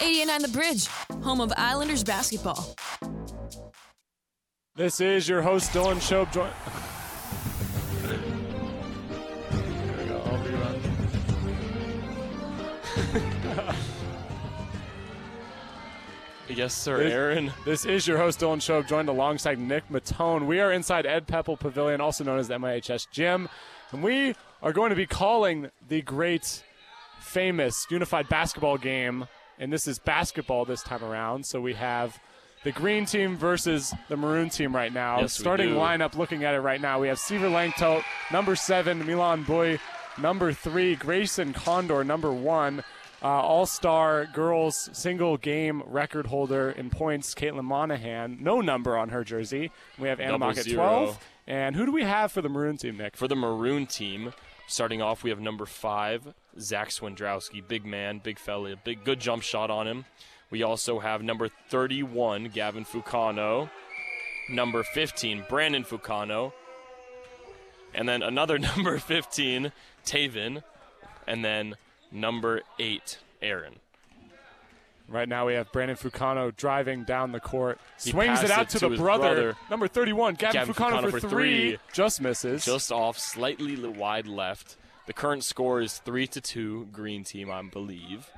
89 The Bridge, home of Islanders basketball. This is your host, Dylan Shobe. Join- there we go. I'll rerun. Yes, sir, This- Aaron. This is your host, Dylan Shobe, joined alongside Nick Mautone. We are inside Ed Peppel Pavilion, also known as the MIHS Gym, and we are going to be calling the great, famous unified basketball game. And this is basketball this time around. So we have the green team versus the maroon team right now. Yes, Starting lineup, looking at it right now, we have Seaver Langtote, number seven, Milan Bowie, number three, Grayson Condor, number one. Uh, All star girls single game record holder in points, Caitlin Monahan. No number on her jersey. We have Anna Mock at 12. And who do we have for the maroon team, Nick? For the Maroon team, starting off, we have number five, Zach Swindrowski. Big man, big fella, big good jump shot on him. We also have number 31, Gavin Fucano. Number 15, Brandon Fucano. And then another number 15, Taven. And then number 8, Aaron. Right now we have Brandon Fucano driving down the court. He Swings it out it to, to the brother. brother. Number 31, Gavin, Gavin Fucano, Fucano for for three. three. Just misses. Just off, slightly li- wide left. The current score is 3 to 2, green team, I believe.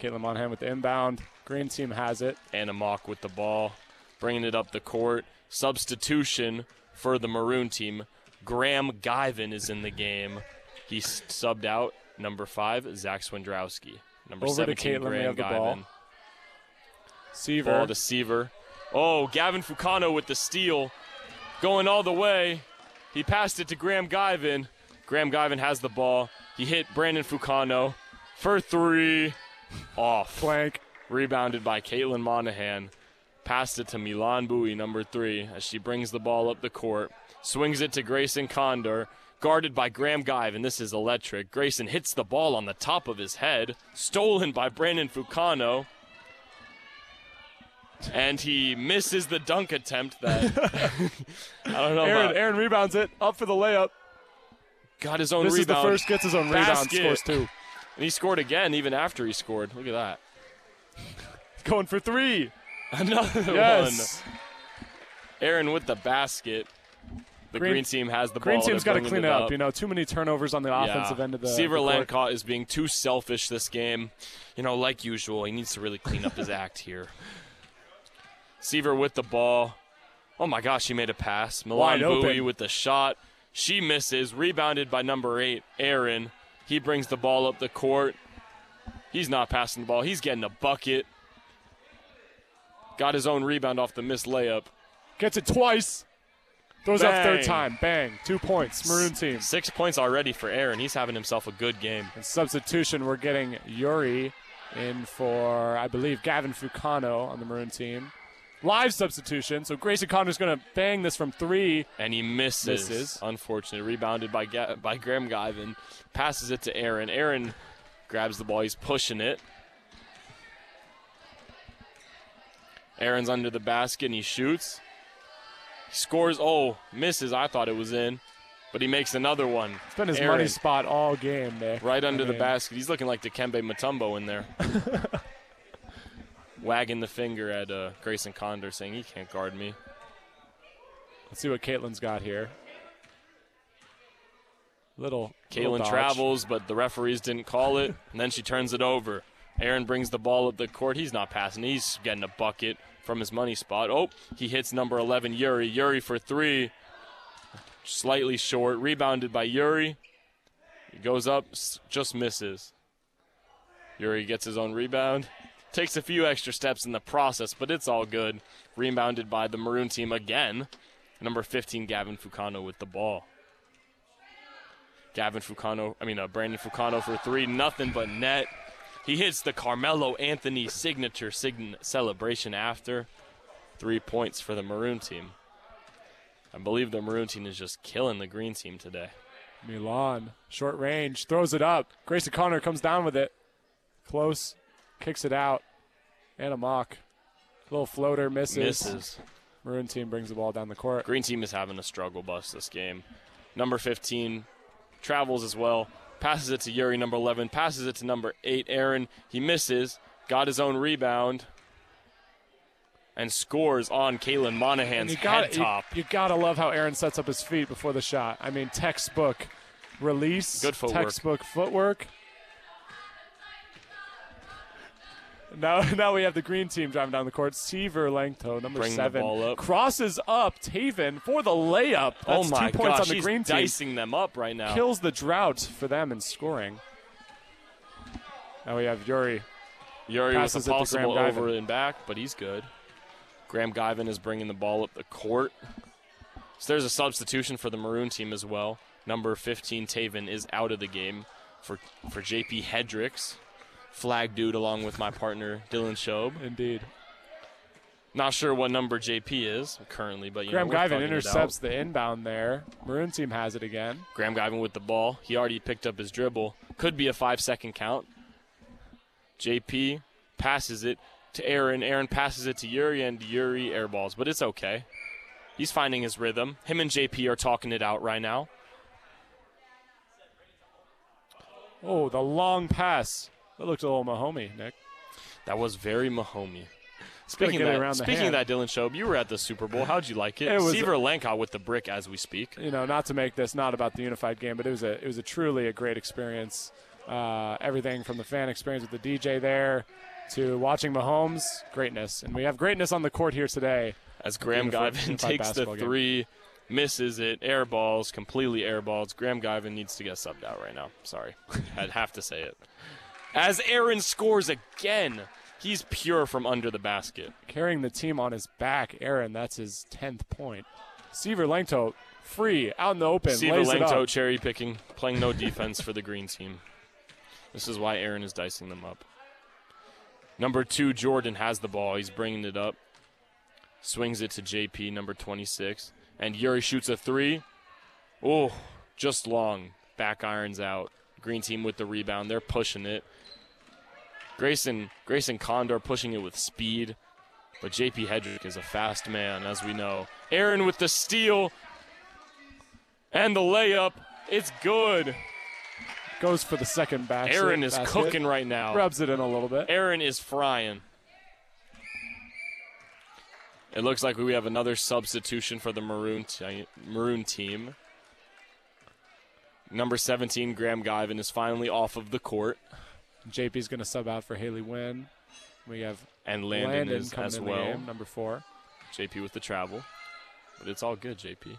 Caitlin Monahan with the inbound. Green team has it. Anna Mock with the ball, bringing it up the court. Substitution for the Maroon team. Graham Guyven is in the game. He's subbed out. Number five, Zach Swindrowski. Number Over to 17, Caitlin, we Graham have the ball. Guyven. Seaver. Ball to Seaver. Oh, Gavin Fucano with the steal. Going all the way. He passed it to Graham Guyven. Graham Guyven has the ball. He hit Brandon Fucano for three. Off. Blank. Rebounded by Caitlin Monahan. Passed it to Milan Bowie, number three, as she brings the ball up the court. Swings it to Grayson Condor. Guarded by Graham Guyven. This is electric. Grayson hits the ball on the top of his head. Stolen by Brandon Fucano. And he misses the dunk attempt that I don't know Aaron, about. Aaron rebounds it. Up for the layup. Got his own This rebound. is the first gets his own rebound. Basket. Scores two. And he scored again even after he scored. Look at that. Going for three. Another Yes. one. Aaron with the basket. The Green- green, team has the Green ball. team's got to clean it up. You know, too many turnovers on the offensive end of the. Seaver. Lancott is being too selfish this game. You know, like usual, he needs to really clean up his act here. Seaver with the ball. Oh my gosh, she made a pass. Wide Milan Bowie open. with the shot. She misses. Rebounded by number eight, Aaron. He brings the ball up the court. He's not passing the ball. He's getting a bucket. Got his own rebound off the missed layup. Gets it twice. Throws up third time. Bang. Two points. Maroon team. Six points already for Aaron. He's having himself a good game. And substitution, we're getting Yuri in for, I believe, Gavin Fucano on the Maroon team. Live substitution. So Grayson Connor's going to bang this from three. and he misses. Misses. Unfortunate. rebounded by Ga- by Graham Guyven. Passes it to Aaron. Aaron grabs the ball. He's pushing it. Aaron's under the basket and he shoots. He scores. Oh, misses. I thought it was in, but he makes another one. It's been his Aaron, money spot all game, Nick. right under I the basket. He's looking like Dikembe Mutombo in there. Wagging the finger at uh, Grayson Condor, saying he can't guard me. Let's see what Caitlin's got here. Little. little Caitlin dodge. travels, but the referees didn't call it, and then she turns it over. Aaron brings the ball up the court. He's not passing. He's getting a bucket from his money spot. Oh, he hits number 11, Yuri. Yuri for three. Slightly short. Rebounded by Yuri. He goes up, just misses. Yuri gets his own rebound. Takes a few extra steps in the process, but it's all good. Rebounded by the Maroon team again. Number 15, Gavin Fucano with the ball. Gavin Fucano, I mean, uh, Brandon Fucano for three, nothing but net. He hits the Carmelo Anthony signature sign- celebration after. Three points for the Maroon team. I believe the Maroon team is just killing the Green team today. Milan, short range, throws it up. Grayson Connor comes down with it. Close, kicks it out. And a mock. Little floater misses. Misses. Maroon team brings the ball down the court. Green team is having a struggle bus this game. Number 15 travels as well. Passes it to Yuri, number 11. Passes it to number 8, Aaron. He misses. got his own rebound and scores on Caitlin Monahan's you head gotta, top. You, you gotta love how Aaron sets up his feet before the shot. I mean, textbook release, Good footwork. textbook footwork. Now, now we have the green team driving down the court. Seaver Langto, number Bring the seven, ball up. crosses up Taven for the layup. oh my two points gosh, on the green team. dicing them up right now. Kills the drought for them in scoring. Now we have Yuri. Yuri with passes a it to possible over and back, but he's good. Graham Guyvan is bringing the ball up the court. So there's a substitution for the Maroon team as well. Number 15, Taven, is out of the game for, for JP Hedricks. Flag dude along with my partner, Dylan Shobe. Indeed. Not sure what number JP is currently, but you Graham know, Guyvan intercepts the inbound there. Maroon team has it again. Graham Guyvan with the ball. He already picked up his dribble. Could be a five second count. JP passes it to Aaron. Aaron passes it to Yuri, and Yuri airballs, but it's okay. He's finding his rhythm. Him and JP are talking it out right now. Oh, the long pass. That looked a little Mahomey, Nick. That was very Mahomey. Speaking, of that, speaking of that, Dylan Shobe, you were at the Super Bowl. How'd you like it? It was- Seaver with the brick as we speak. You know, not to make this not about the unified game, but it was a it was a truly a great experience. Uh, everything from the fan experience with the DJ there to watching Mahomes, greatness, and we have greatness on the court here today. As Graham Guyvan takes the basketball game. three, misses it, air balls, completely air balls. Graham Guyvan needs to get subbed out right now. Sorry. I'd have to say it. As Aaron scores again, he's pure from under the basket. Carrying the team on his back, Aaron. That's his tenth point. Seaver Langto, free out in the open, lays Langto cherry picking, playing no defense for the green team. This is why Aaron is dicing them up. Number two, Jordan has the ball. He's bringing it up. Swings it to JP, number 26. And Yuri shoots a three. Oh, just long. Back irons out. Green team with the rebound. They're pushing it. Grayson, Grayson Condor pushing it with speed. But JP Hedrick is a fast man, as we know. Aaron with the steal. And the layup. It's good. Goes for the second back. Aaron is basket. cooking right now. Rubs it in a little bit. Aaron is frying. It looks like we have another substitution for the maroon te- maroon team. Number 17, Graham Guyvan, is finally off of the court, JP's going to sub out for Haley Wynn. We have and Landon, Landon is as well. game, number four. JP with the travel, but it's all good. JP,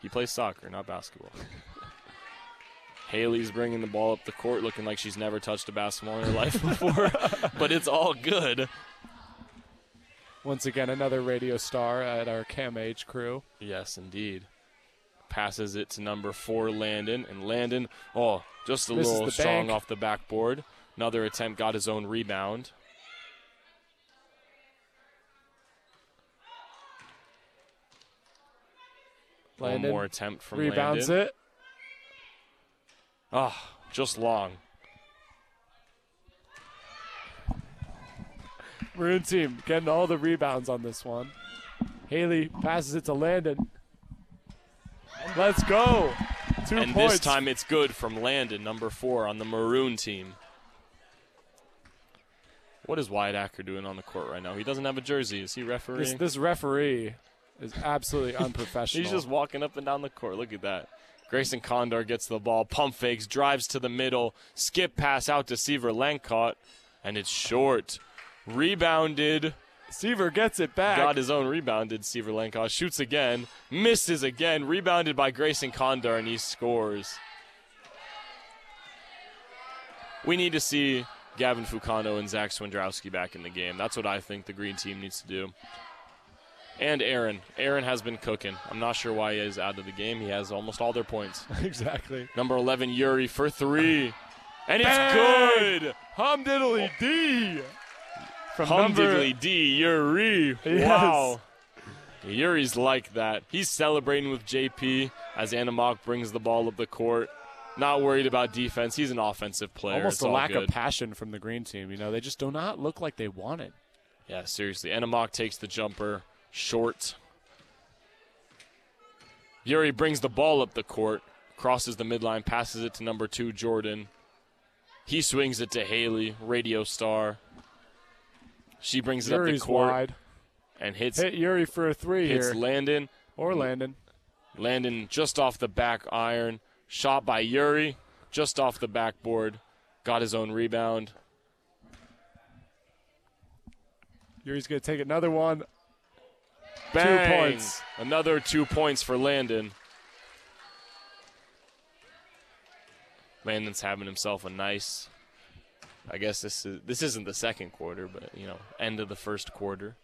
he plays soccer, not basketball. Haley's bringing the ball up the court, looking like she's never touched a basketball in her life before, but it's all good. Once again, another radio star at our Cam Age crew. Yes, indeed. Passes it to number four, Landon. And Landon, oh, just a Misses little strong bank. off the backboard. Another attempt, got his own rebound. Landon One more attempt from rebounds Landon. it. Ah, just long. Maroon team getting all the rebounds on this one. Haley passes it to Landon. Let's go. Two and points. this time it's good from Landon, number four on the Maroon team. What is Wyatt Acker doing on the court right now? He doesn't have a jersey. Is he this, this referee is absolutely unprofessional. He's just walking up and down the court. Look at that. Grayson Condor gets the ball, pump fakes, drives to the middle, skip pass out to Seaver Lancott, and it's short. Rebounded. Seaver gets it back. Got his own rebounded. Seaver Lancott shoots again, misses again, rebounded by Grayson Condor, and he scores. We need to see Gavin Fucano and Zach Swindrowski back in the game. That's what I think the green team needs to do. And Aaron. Aaron has been cooking. I'm not sure why he is out of the game. He has almost all their points. exactly. Number 11, Yuri for three. And it's Bang! good! Hum diddly D. From Hum number, D, Yuri. Yes. Wow. Yuri's like that. He's celebrating with JP as Anna Mock brings the ball up the court. Not worried about defense. He's an offensive player. Almost It's a lack good. of passion from the green team. You know, they just do not look like they want it. Yeah, seriously. Anna Mock takes the jumper short. Yuri brings the ball up the court, crosses the midline, passes it to number two, Jordan. He swings it to Haley, radio star. She brings it Yuri's up the court wide. and hits Hit Yuri for a three hits here. Landon. or Landon. Landon just off the back iron. Shot by Yuri, just off the backboard. Got his own rebound. Yuri's going to take another one. Bang! points. Another two points for Landon. Landon's having himself a nice. I guess this is this isn't the second quarter, but you know, end of the first quarter.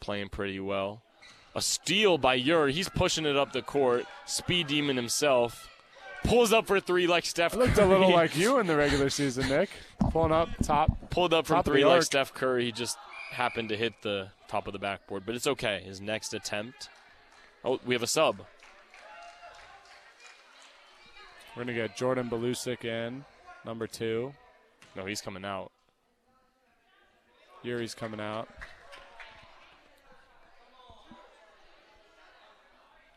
Playing pretty well. A steal by Yuri. He's pushing it up the court. Speed demon himself. Pulls up for three like Steph. It looked a little like you in the regular season, Nick. Pulling up top. pulled up from Top of the three like. Steph Curry. He just happened to hit the top of the backboard, but it's okay. His next attempt. Oh, we have a sub. We're going to get Jordan Belusic in, number two. No, he's coming out. Yuri's coming out.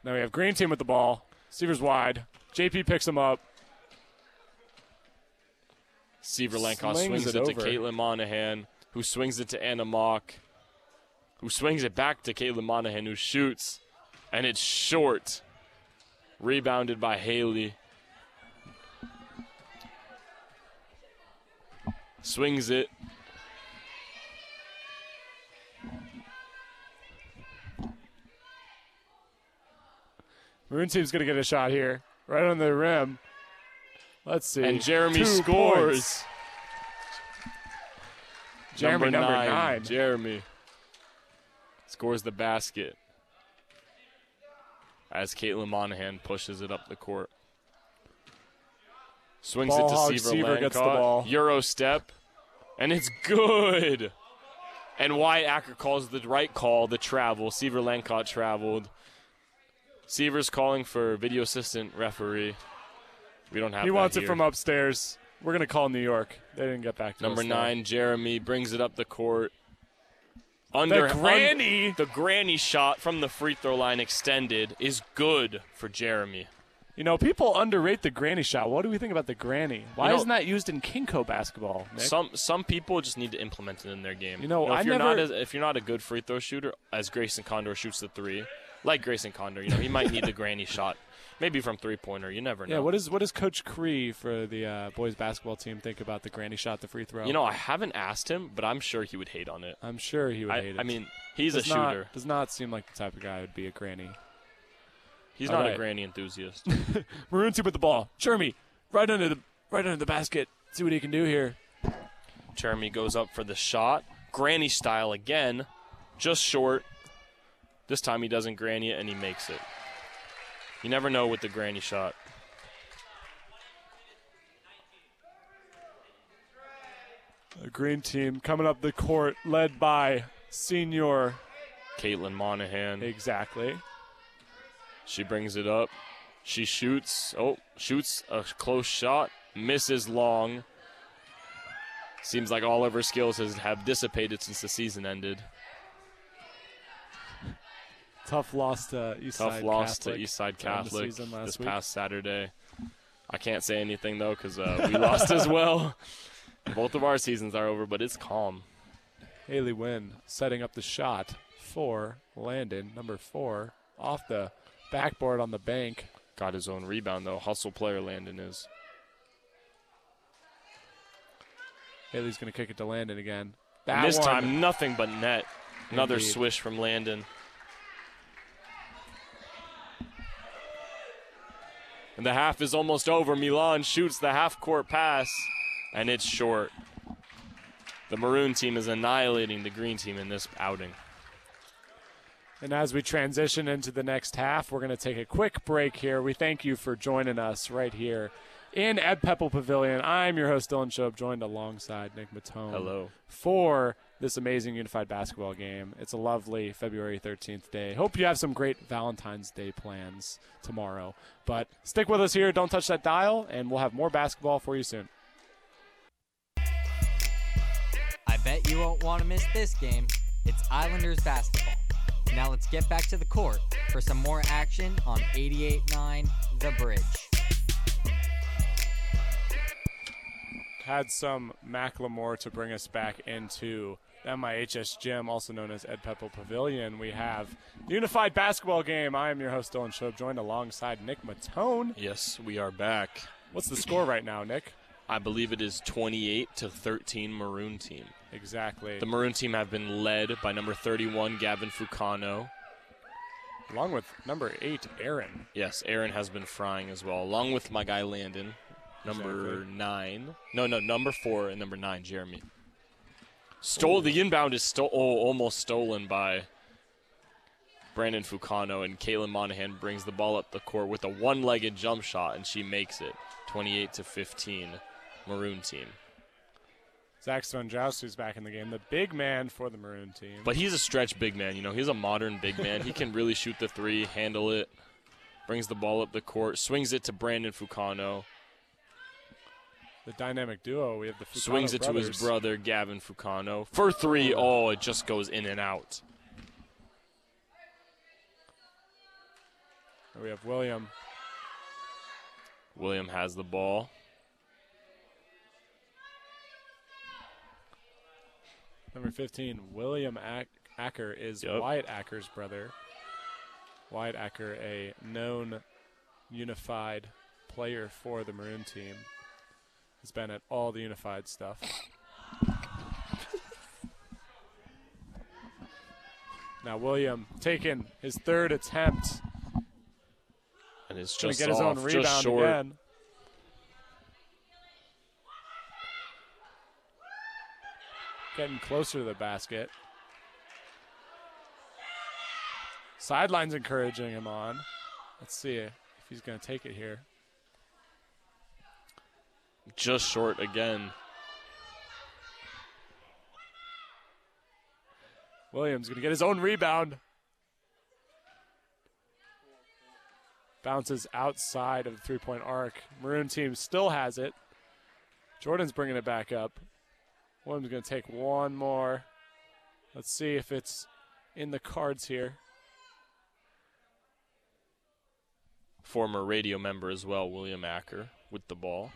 Now we have green team with the ball. Seaver's wide. JP picks him up. Seaver Lankoff swings it it, to. Caitlin Monahan, who swings it to Anna Mock, who swings it back to Caitlin Monahan, who shoots, and it's short. Rebounded by Haley. Swings it. Maroon team's going to get a shot here. Right on the rim. Let's see. And Jeremy Two scores. points. Jeremy, number nine. Jeremy scores the basket as Caitlin Monahan pushes it up the court. Swings Ball it to hog, Seaver, Seaver gets the ball. Euro step, and it's good. And Wyatt Acker calls the right call, the travel. Seaver Lancott traveled. Seaver's calling for video assistant referee. We don't have He wants it from upstairs. We're going to call New York. They didn't get back to Number us, though. nine, Jeremy brings it up the court. Under The granny. un- the granny shot from the free throw line extended is good for Jeremy. You know, people underrate the granny shot. What do we think about the granny? Why You know- isn't that used in Kinko basketball? Nick? Some some people just need to implement it in their game. You know, if I you're not never- a, if you're not a good free throw shooter, as Grayson Condor shoots the three, like Grayson Condor, you know, he might need the granny shot, maybe from three pointer. You never know. yeah, what is what does Coach Cree for the uh, boys basketball team think about the granny shot, the free throw? you know, I haven't asked him, but I'm sure he would hate on it. I'm sure he would I, hate it. I mean, he's does a not, shooter. Does not seem like the type of guy who would be a granny. He's All not right. a granny enthusiast. Maroon team with the ball. Jeremy, right under the right under the basket. See what he can do here. Jeremy goes up for the shot. Granny style again. Just short. This time he doesn't granny it and he makes it. You never know with the granny shot. The green team coming up the court, led by Senior. Caitlin Monahan. Exactly. She brings it up. She shoots. Oh, shoots a close shot. Misses long. Seems like all of her skills has, have dissipated since the season ended. Tough loss to East Tough loss Catholic to Eastside Catholic this week. past Saturday. I can't say anything though because uh, we lost as well. Both of our seasons are over, but it's calm. Haley Wynn setting up the shot for Landon, number four, off the backboard on the bank. Got his own rebound though. Hustle player Landon is. Haley's going to kick it to Landon again. That this one- time, nothing but net. Another Indeed. swish from Landon. And the half is almost over. Milan shoots the half court pass, and it's short. The maroon team is annihilating the green team in this outing. And as we transition into the next half, we're going to take a quick break here. We thank you for joining us right here in Ed Peppel Pavilion. I'm your host, Dylan Shobe, joined alongside Nick Mautone. Hello. For this amazing unified basketball game. It's a lovely February 13th day. Hope you have some great Valentine's Day plans tomorrow. But stick with us here. Don't touch that dial, and we'll have more basketball for you soon. I bet you won't want to miss this game. It's Islanders basketball. Now let's get back to the court for some more action on 88.9 The Bridge. had some Macklemore to bring us back into the MIHS gym, also known as Ed Peppel Pavilion. We have the unified basketball game. I am your host, Dylan Shobe, joined alongside Nick Mautone. Yes, we are back. What's the score right now, Nick? I believe it is 28 to 13 Maroon team. Exactly. The Maroon team have been led by number 31 Gavin Fucano. Along with number eight, Aaron. Yes, Aaron has been frying as well, along with my guy Landon, number Exactly. nine. No, no, number four and number nine, Jeremy. Stole the inbound is sto- oh, almost stolen by Brandon Fucano, and Caitlin Monahan brings the ball up the court with a one-legged jump shot, and she makes it, 28 to 15, Maroon team. Zach Swindrowski's back in the game, the big man for the Maroon team. But he's a stretch big man. You know, he's a modern big man. he can really shoot the three, handle it, brings the ball up the court, swings it to Brandon Fucano, the dynamic duo, we have the Fucano swings it to his brother Gavin Fucano for three. Oh, it just goes in and out. We have William. William has the ball. Number 15, William Ack- Acker is Yup. Wyatt Acker's brother. Wyatt Acker, a known unified player for the Maroon team, has been at all the unified stuff. now, William taking his third attempt. And it's just to get his off, own just rebound short. again. Getting closer to the basket. Sideline's encouraging him on. Let's see if he's going to take it here. Just short again. Williams going to get his own rebound. Bounces outside of the three point arc. Maroon team still has it. Jordan's bringing it back up. Williams going to take one more. Let's see if it's in the cards here. Former radio member as well, William Acker, with the ball.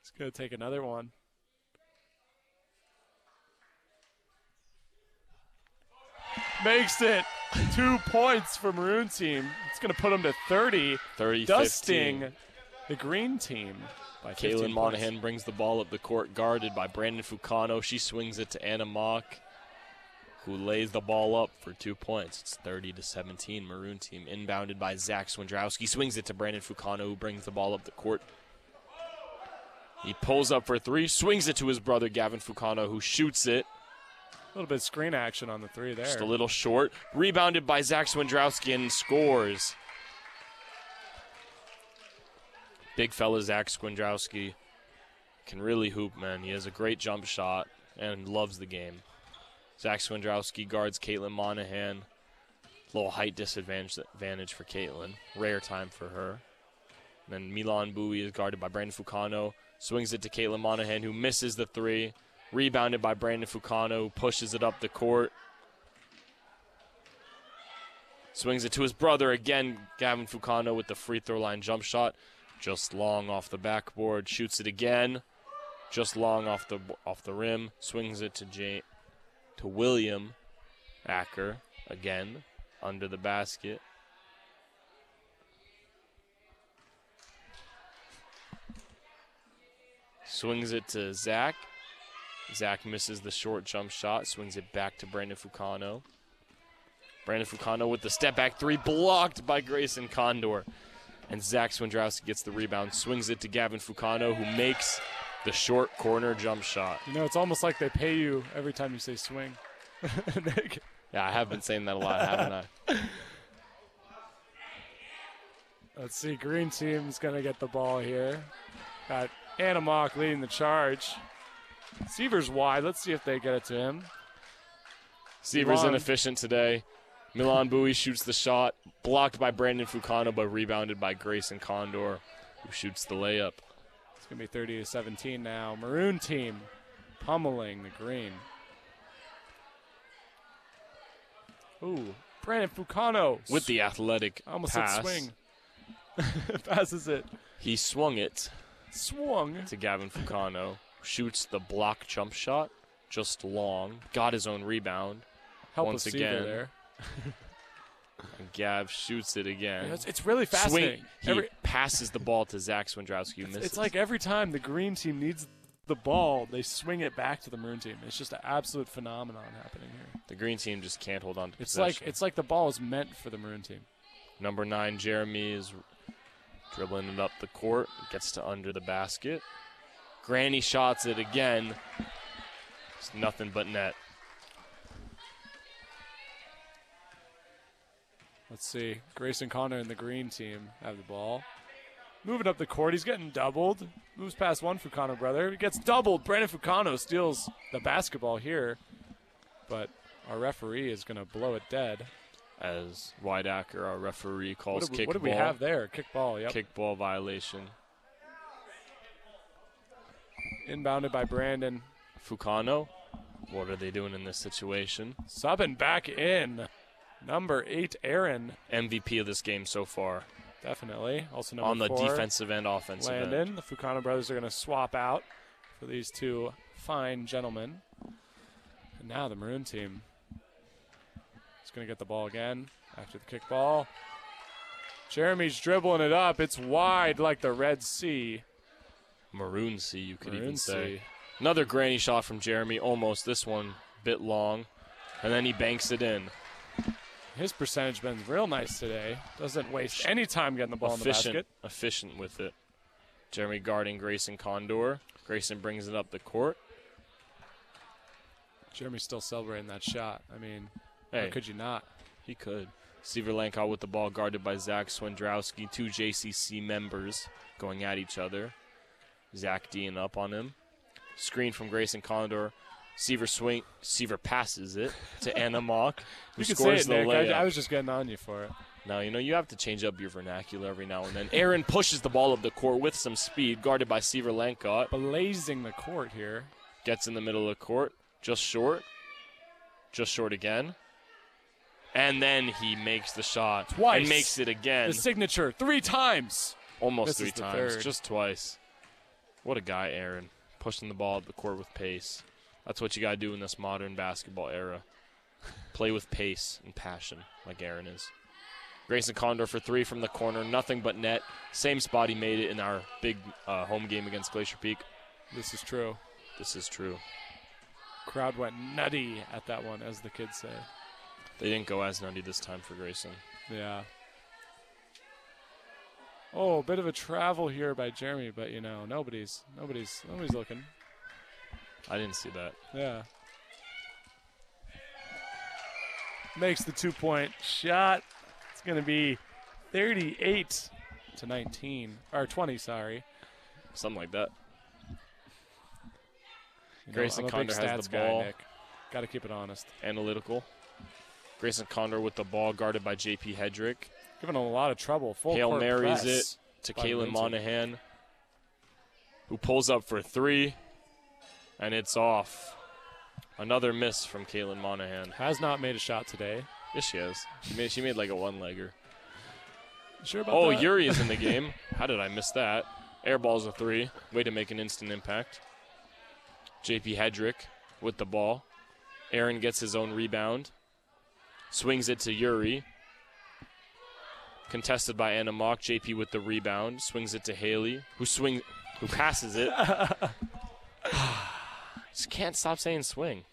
He's going to take another one. Makes it two points for Maroon team. It's going to put them to 30, 30 dusting 15. The green team by 15 Kaylin points. Monahan brings the ball up the court, guarded by Brandon Fucano. She swings it to Anna Mock, who lays the ball up for two points. It's 30 to 17. Maroon team inbounded by Zach Swindrowski. Swings it to Brandon Fucano, who brings the ball up the court. He pulls up for three, swings it to his brother Gavin Fucano, who shoots it. A little bit of screen action on the three there. Just a little short. Rebounded by Zach Swindrowski and scores. Big fella Zach Swindrowski can really hoop, man. He has a great jump shot and loves the game. Zach Swindrowski guards Caitlin Monahan. Little height disadvantage advantage for Caitlin. Rare time for her. Then Milan Bowie is guarded by Brandon Fucano. Swings it to Caitlin Monahan, who misses the three. Rebounded by Brandon Fucano, who pushes it up the court. Swings it to his brother again, Gavin Fucano with the free throw line jump shot, just long off the backboard. Shoots it again, just long off the off the rim. Swings it to Jay, to William Acker again under the basket. Swings it to Zach. Zach misses the short jump shot, swings it back to Brandon Fucano. Brandon Fucano with the step back three, blocked by Grayson Condor. And Zach Swindrowski gets the rebound, swings it to Gavin Fucano, who makes the short corner jump shot. You know, it's almost like they pay you every time you say swing. Yeah, I have been saying that a lot, haven't I? Let's see. Green team's going to get the ball here. Got Anna Mock leading the charge. Seaver's wide. Let's see if they get it to him. Seaver's Milan. inefficient today. Milan Bowie shoots the shot, blocked by Brandon Fucano, but rebounded by Grayson Condor, who shoots the layup. It's going to be 30 to 17 now. Maroon team pummeling the green. Ooh, Brandon Fucano With the athletic almost pass. swing. Passes it. He swung it Swung. to Gavin Fucano. Shoots the block jump shot, just long. Got his own rebound. Help Once us again, there. And Gav shoots it again. It's, it's really fascinating. Swing. He Every- passes the ball to Zach Swindrowski. misses. it's like every time the green team needs the ball, they swing it back to the maroon team. It's just an absolute phenomenon happening here. the green team just can't hold on to It's possession. like it's like the ball is meant for the maroon team. Number nine, Jeremy is dribbling it up the court, gets to under the basket. Granny shots it again. It's nothing but net. Let's see. Grayson Connor and the green team have the ball. Moving up the court, he's getting doubled. Moves past one Fucano brother. He gets doubled. Brandon Fucano steals the basketball here, but our referee is going to blow it dead. As Wyatt Acker, our referee, calls What do, we, kick what do we have there? Kick ball. Yep. Kickball violation. Inbounded by Brandon. Fucano, what are they doing in this situation? Subbing back in. Number eight, Aaron. MVP of this game so far Definitely. Also number on the four, defensive and offensive end. Landon. The Fukano brothers are going to swap out for these two fine gentlemen. And now the Maroon team is going to get the ball again after the kickball. Jeremy's dribbling it up. It's wide like the Red Sea. Maroon Sea, you could Maroon even say. Sea. Another granny shot from Jeremy, almost. This one bit long, and then he banks it in. His percentage been real nice today. Doesn't waste any time getting the ball in the basket. efficient with it. Jeremy guarding Grayson Condor. Grayson brings it up the court. Jeremy's still celebrating that shot. I mean, Hey, how could you not? he could. Seaver Lankow with the ball guarded by Zach Swindrowski. Two JCC members going at each other. Zach Dean up on him. Screen from Grayson Condor. Seaver swing. Seaver passes it to Anna Mock, who You can say scores it, the Nick. layup. I, I was just getting on you for it. Now, you know, you have to change up your vernacular every now and then. Aaron pushes the ball up the court with some speed, guarded by Seaver Lancott. Blazing the court here. Gets in the middle of the court, just short. Just short again. And then he makes the shot. Twice. And makes it again. The signature three times. Almost This three times. Just twice. What a guy, Aaron. Pushing the ball up the court with pace. That's what you got to do in this modern basketball era. Play with pace and passion, like Aaron is. Grayson Condor for three from the corner. Nothing but net. Same spot he made it in our big uh, home game against Glacier Peak. This is true. This is true. Crowd went nutty at that one, as the kids say. They didn't go as nutty this time for Grayson. Yeah. Oh, a bit of a travel here by Jeremy, but you know, nobody's nobody's nobody's looking. I didn't see that. Yeah. Makes the two point shot. It's gonna be thirty eight to nineteen. Or twenty, sorry. Something like that. You know, Grayson I'm Condor has the guy, ball. Nick. Gotta keep it honest. Analytical. Grayson Condor with the ball guarded by JP Hedrick. Giving him a lot of trouble. Full Hail Marys it to Caitlin Monahan, who pulls up for three, and it's off. Another miss from Caitlin Monahan. Has not made a shot today. Yes, she has. She made, she made like a one-legger. Sure about Oh, that? Yuri is in the game. How did I miss that? Airball's a three. Way to make an instant impact. JP Hedrick with the ball. Aaron gets his own rebound. Swings it to Yuri. Contested by Anna Mock. JP with the rebound. Swings it to Haley, who swing, who passes it. Just can't stop saying swing.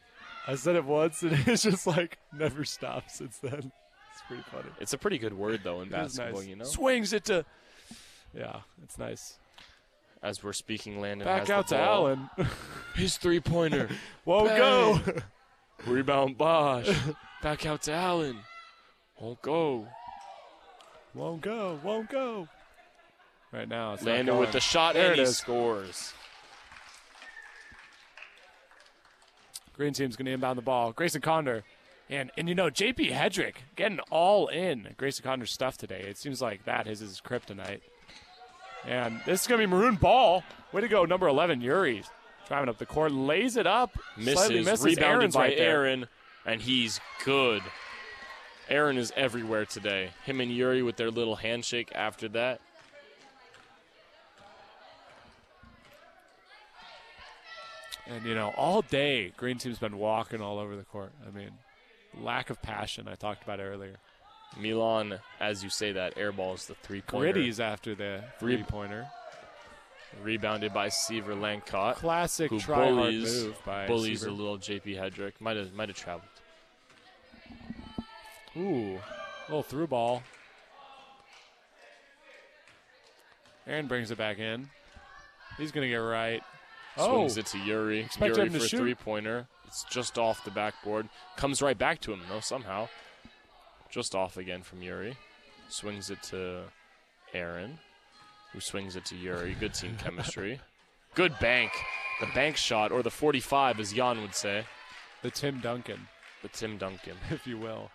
I said it once, and it's just like never stopped since then. It's pretty funny. It's a pretty good word though in It is basketball, nice. you know. Swings it to. Yeah, it's nice. As we're speaking, Landon Back has out the to ball. Allen. His three-pointer. Won't go. Rebound Bosch. Back out to Allen. Won't go. Won't go. Won't go. Right now, it's not Landon with the shot There and he is. scores. Green team's going to inbound the ball. Grayson Condor. And, and you know, JP Hedrick getting all in Grayson Condor's stuff today. It seems like that is his kryptonite. And this is going to be maroon ball. Way to go, number 11, Yuri. Driving up the court, lays it up. slightly Misses, misses. rebounded Aaron's by right. Aaron, and he's good. Aaron is everywhere today. Him and Yuri with their little handshake after that. And, you know, all day, Green Team's been walking all over the court. I mean, lack of passion I talked about earlier. Milan, as you say that, airballs the three pointer. Gritty's after the three pointer. Rebounded by Seaver Lancott. Classic who try bullies, move by bullies Seaver. a little JP Hedrick. Might have might have traveled. Ooh, little through ball. Aaron brings it back in. He's going to get right. Oh, Swings it to Yuri. Expect Yuri for a three pointer. It's just off the backboard. Comes right back to him though somehow. Just off again from Yuri. Swings it to Aaron, who swings it to Yuri. Good team chemistry. Good bank. The bank shot, or the 45, as Jan would say. the Tim Duncan, The Tim Duncan. if you will.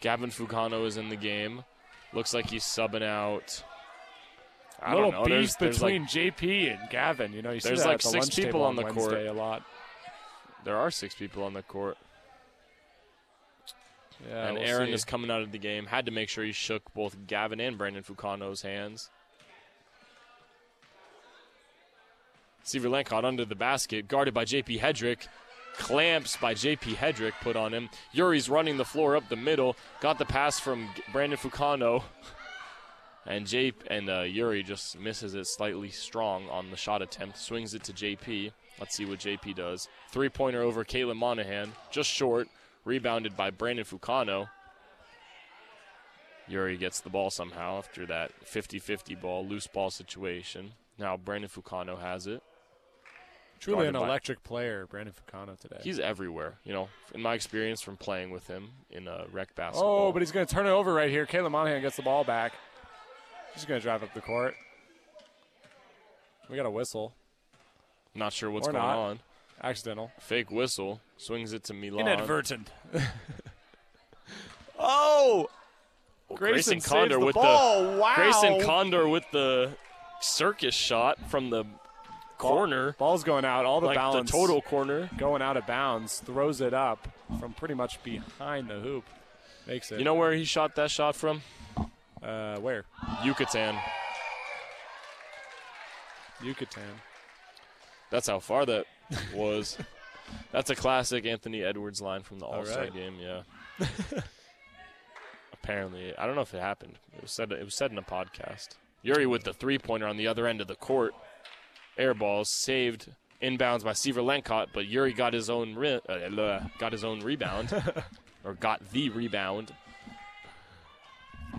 Gavin Fucano is in the game. Looks like he's subbing out. I little don't know. beef There's, there's like between JP and Gavin. You know, you see There's that like the six people table on the court. A lot. there are six people on the court. Yeah, and we'll Aaron see. is coming out of the game. Had to make sure he shook both Gavin and Brandon Fukano's hands. Seaver Lancott under the basket, guarded by JP Hedrick. Clamps by JP Hedrick put on him. Yuri's running the floor up the middle. Got the pass from Brandon Fukano. And J and uh, Yuri just misses it slightly strong on the shot attempt. Swings it to JP. Let's see what JP does. Three pointer over Caitlin Monahan, just short. Rebounded by Brandon Fukano. Yuri gets the ball somehow after that 50 50 ball, loose ball situation. Now Brandon Fukano has it. truly an electric player, Brandon Ficano today. He's everywhere, you know, in my experience from playing with him in a rec basketball. oh, but he's going to turn it over right here. Caleb Monahan gets the ball back. He's going to drive up the court. We got a whistle. Not sure what's or going not. on. Accidental. Fake whistle. Swings it to Milan. Inadvertent. Oh! Grayson Grayson saves Condor the with ball. the Wow. Grayson Condor with the circus shot from the corner, Ball's going out. All the like balance the total corner. going out of bounds. Throws it up from pretty much behind the hoop. Makes it. You know where he shot that shot from? Uh, where? Yucatan. Yucatan. That's how far that was. That's a classic Anthony Edwards line from the All Star right. game. Yeah. Apparently, I don't know if it happened. It was said. It was said in a podcast. Yuri with the three pointer on the other end of the court. Air balls saved inbounds by Seaver Lancott, but Yuri got his own uh, got his own rebound, or got the rebound.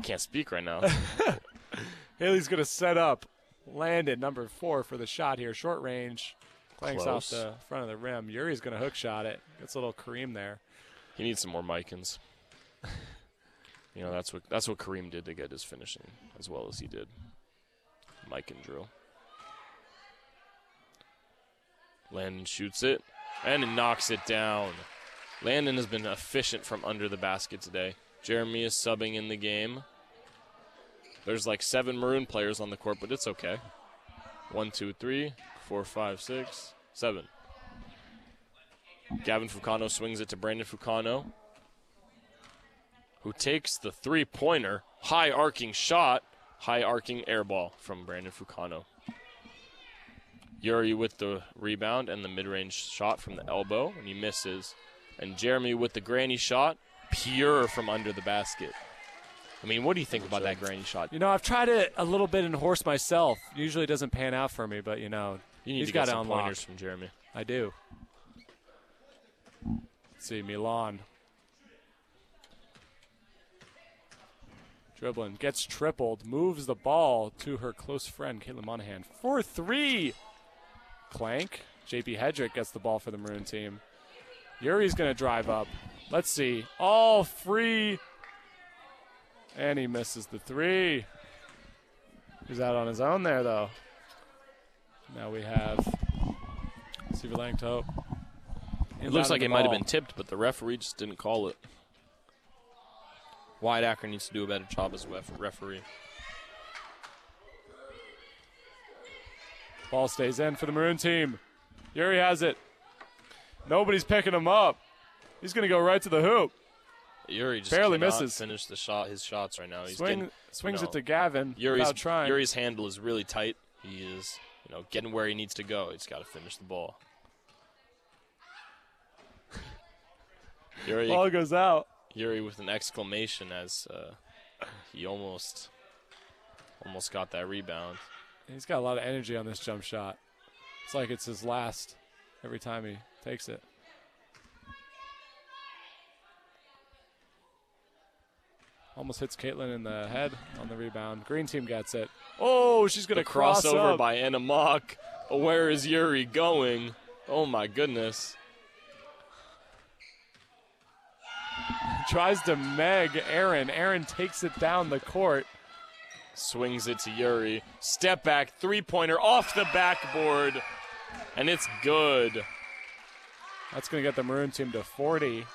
Can't speak right now. Haley's going to set up Landon, number four, for the shot here. Short range. Clanks off the front of the rim. Yuri's going to hook shot it. Gets a little Kareem there. He needs some more Mikans. You know, that's what that's what Kareem did to get his finishing as well as he did. Mikan drill. Landon shoots it and knocks it down. Landon has been efficient from under the basket today. Jeremy is subbing in the game. There's like seven maroon players on the court, but it's okay. One, two, three, four, five, six, seven. Gavin Fukano swings it to Brandon Fukano, who takes the three pointer, high arcing shot, high arcing air ball from Brandon Fukano. Yuri with the rebound and the mid range shot from the elbow, and he misses. And Jeremy with the granny shot, pure from under the basket. I mean, what do you think about that granny shot? You know, I've tried it a little bit in horse myself. Usually it doesn't pan out for me, but, you know, You need he's to got get it some unlocked. pointers from Jeremy. I do. Let's see, Milan. Dribbling, gets tripled, moves the ball to her close friend, Caitlin Monahan. For three! Clank. JP Hedrick gets the ball for the Maroon team. Yuri's going to drive up. Let's see. All free. And he misses the three. He's out on his own there, though. Now we have Steve Langto. It looks like it might have been tipped, but the referee just didn't call it. Wyatt Acker needs to do a better job as a referee. Ball stays in for the Maroon team. Yuri has it. Nobody's picking him up. He's going to go right to the hoop. Yuri just barely misses. Finish the shot. His shots right now. He's Swing, getting, swings you know, it to Gavin. Yuri's trying. Yuri's handle is really tight. He is, you know, getting where he needs to go. He's got to finish the ball. Yuri ball goes out. Yuri with an exclamation as uh, he almost, almost got that rebound. He's got a lot of energy on this jump shot. It's like it's his last every time he takes it. Almost hits Caitlin in the head on the rebound. Green team gets it. Oh, she's going to cross crossover up. by Anna Mock. Where is Yuri going? Oh my goodness. Tries to meg Aaron. Aaron takes it down the court. Swings it to Yuri. Step back, three pointer off the backboard. And it's good. That's going to get the Maroon team to 40.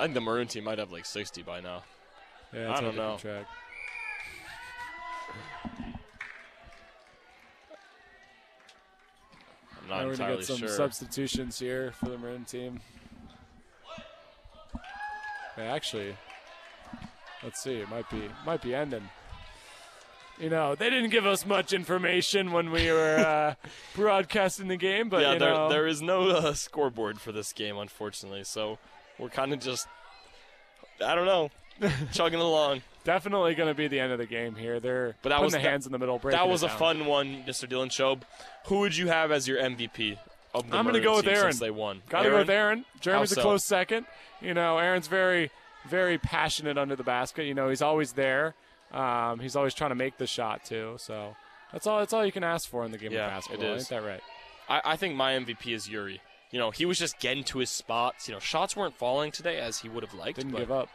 I think the Maroon team might have like 60 by now. Yeah, I don't know. track. I'm not we're gonna get some sure. substitutions here for the Maroon team. Actually, let's see. It might be might be ending. You know, they didn't give us much information when we were uh, broadcasting the game, but yeah, you there, know, there is no uh, scoreboard for this game, unfortunately. So we're kind of just, I don't know, chugging along. definitely going to be the end of the game here. They're But that putting was the that- hands in the middle. That was a down. fun one, Mr. Dylan Shobe. Who would you have as your MVP of the I'm gonna go with Aaron. they won? Got to go with Aaron. Jeremy's How a close second. You know, Aaron's very, very passionate under the basket. You know, he's always there. Um, he's always trying to make the shot too. So that's all. That's all you can ask for in the game Yeah, of basketball. it is. Ain't that right? I, I think my MVP is Yuri. You know, he was just getting to his spots. You know, shots weren't falling today as he would have liked, Didn't but give up.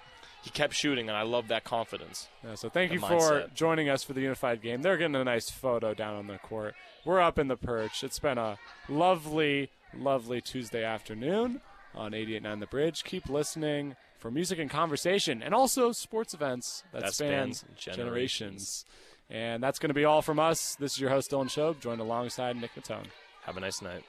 he kept shooting, and I love that confidence. Yeah, so thank you for joining us for the unified game. They're getting a nice photo down on the court. We're up in the perch. It's been a lovely, lovely Tuesday afternoon on 88.9 The Bridge. Keep listening for music and conversation, and also sports events that, That spans, spans generations. generations. And that's going to be all from us. This is your host Dylan Shobe, joined alongside Nick Mautone. Have a nice night.